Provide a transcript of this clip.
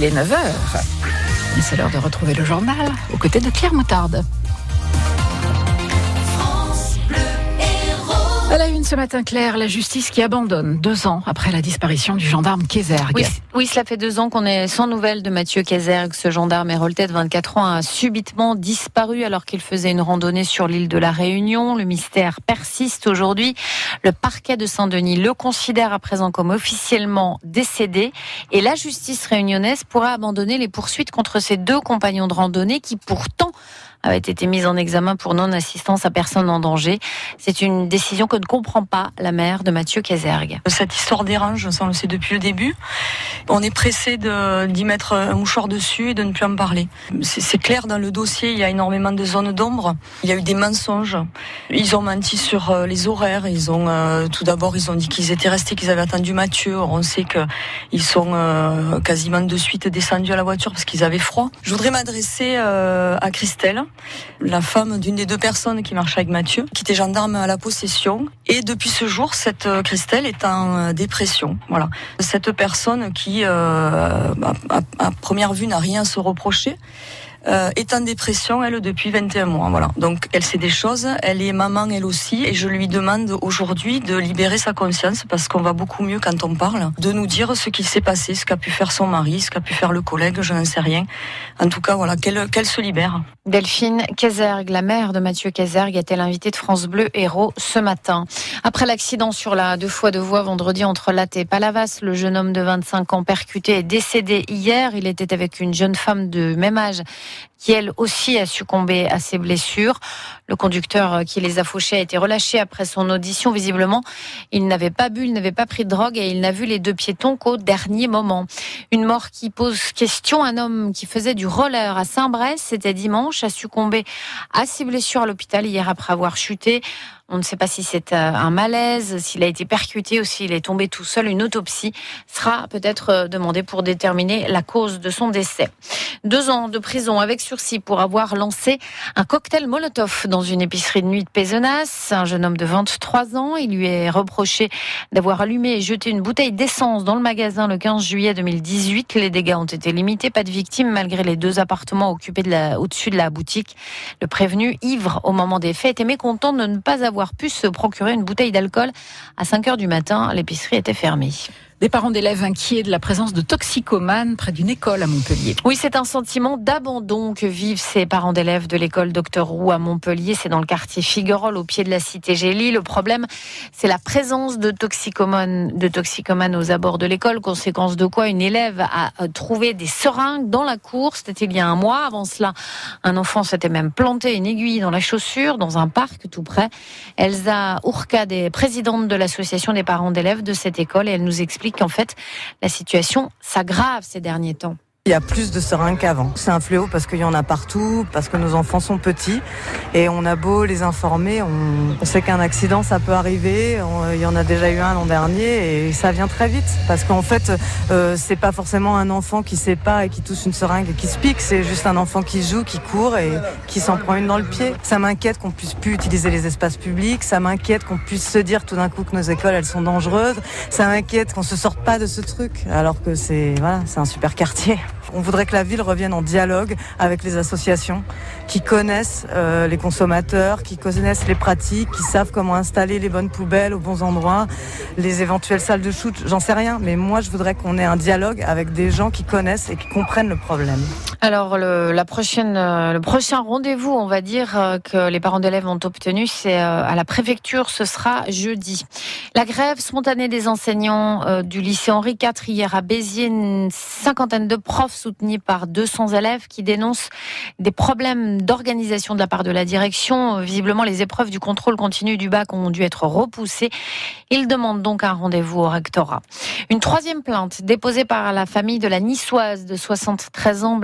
Il est 9h. Et c'est l'heure de retrouver le journal aux côtés de Claire Moutarde. À la une ce matin, Claire, la justice qui abandonne deux ans après la disparition du gendarme Kézergue. Oui, oui, cela fait deux ans qu'on est sans nouvelles de Mathieu Kézergue. Ce gendarme héroltais de 24 ans a subitement disparu alors qu'il faisait une randonnée sur l'île de la Réunion. Le mystère persiste aujourd'hui. Le parquet de Saint-Denis le considère à présent comme officiellement décédé et la justice réunionnaise pourra abandonner les poursuites contre ses deux compagnons de randonnée qui pourtant avait été mise en examen pour non-assistance à personne en danger. C'est une décision que ne comprend pas la mère de Mathieu Kézergue. Cette histoire dérange, on le sait depuis le début. On est pressé d'y mettre un mouchoir dessus et de ne plus en parler. C'est clair, dans le dossier, il y a énormément de zones d'ombre. Il y a eu des mensonges. Ils ont menti sur euh, les horaires. Ils ont, euh, tout d'abord, ils ont dit qu'ils étaient restés, qu'ils avaient attendu Mathieu. on sait qu'ils sont euh, quasiment de suite descendus à la voiture parce qu'ils avaient froid. Je voudrais m'adresser à Christelle, la femme d'une des deux personnes qui marchait avec Mathieu, qui était gendarme à la possession. Et depuis ce jour, cette euh, Christelle est en euh, dépression. Voilà. Cette personne qui, euh, à, première vue, n'a rien à se reprocher, euh, est en dépression, elle, depuis 21 mois. Voilà. Donc, elle sait des choses. Elle est maman, elle aussi. Et je lui demande aujourd'hui de libérer sa conscience parce qu'on va beaucoup mieux quand on parle, de nous dire ce qui s'est passé, ce qu'a pu faire son mari, ce qu'a pu faire le collègue, je n'en sais rien. En tout cas, voilà, qu'elle se libère. Delphine Kézergue, la mère de Mathieu Kézergue, était l'invitée de France Bleu Héros ce matin? Après l'accident sur la deux fois de voie vendredi entre Latte et Palavas, le jeune homme de 25 ans percuté est décédé hier. Il était avec une jeune femme de même âge qui elle aussi a succombé à ses blessures. Le conducteur qui les a fauchés a été relâché après son audition. Visiblement, il n'avait pas bu, il n'avait pas pris de drogue et il n'a vu les deux piétons qu'au dernier moment. Une mort qui pose question. Un homme qui faisait du roller à Saint-Brest, c'était dimanche, a succombé à ses blessures à l'hôpital hier après avoir chuté. On ne sait pas si c'est euh, un malaise, s'il a été percuté ou s'il est tombé tout seul. Une autopsie sera peut-être euh, demandée pour déterminer la cause de son décès. Deux ans de prison avec sursis pour avoir lancé un cocktail Molotov dans une épicerie de nuit de Pézenas. Un jeune homme de 23 ans, il lui est reproché d'avoir allumé et jeté une bouteille d'essence dans le magasin le 15 juillet 2018. Les dégâts ont été limités, pas de victimes malgré les deux appartements occupés au-dessus de la boutique. Le prévenu, ivre au moment des faits, était mécontent de ne pas avoir avoir pu se procurer une bouteille d'alcool à 5 heures du matin. L'épicerie était fermée. Des parents d'élèves inquiets de la présence de toxicomanes près d'une école à Montpellier. Oui, c'est un sentiment d'abandon que vivent ces parents d'élèves de l'école Docteur Roux à Montpellier. C'est dans le quartier Figuerolles, au pied de la cité Gélie. Le problème, c'est la présence de toxicomanes, aux abords de l'école. Conséquence de quoi une élève a euh, trouvé des seringues dans la cour. C'était il y a un mois. Avant cela, un enfant s'était même planté une aiguille dans la chaussure dans un parc tout près. Elsa Ourcade présidente de l'association des parents d'élèves de cette école et elle nous explique qu'en fait, la situation s'aggrave ces derniers temps. Il y a plus de seringues qu'avant. C'est un fléau parce qu'il y en a partout, parce que nos enfants sont petits et on a beau les informer, on, sait qu'un accident ça peut arriver. il y en a déjà eu un l'an dernier et ça vient très vite parce qu'en fait euh, c'est pas forcément un enfant qui sait pas et qui touche une seringue et qui se pique, c'est juste un enfant qui joue, qui court et qui s'en prend une dans le pied. Ça m'inquiète qu'on puisse plus utiliser les espaces publics, ça m'inquiète qu'on puisse se dire tout d'un coup que nos écoles elles sont dangereuses, ça m'inquiète qu'on se sorte pas de ce truc alors que c'est voilà, c'est un super quartier. On voudrait que la ville revienne en dialogue avec les associations qui connaissent euh, les consommateurs, qui connaissent les pratiques, qui savent comment installer les bonnes poubelles aux bons endroits, les éventuelles salles de shoot, j'en sais rien. Mais moi, je voudrais qu'on ait un dialogue avec des gens qui connaissent et qui comprennent le problème. Alors, le, euh, le prochain rendez-vous, on va dire, euh, que les parents d'élèves ont obtenu, c'est à la préfecture, ce sera jeudi. La grève spontanée des enseignants du lycée Henri IV hier à Béziers, une cinquantaine de profs soutenu par 200 élèves qui dénoncent des problèmes d'organisation de la part de la direction. Visiblement, les épreuves du contrôle continu du bac ont dû être repoussées. Ils demandent donc un rendez-vous au rectorat. Une troisième plainte déposée par la famille de la niçoise de 73 ans blessée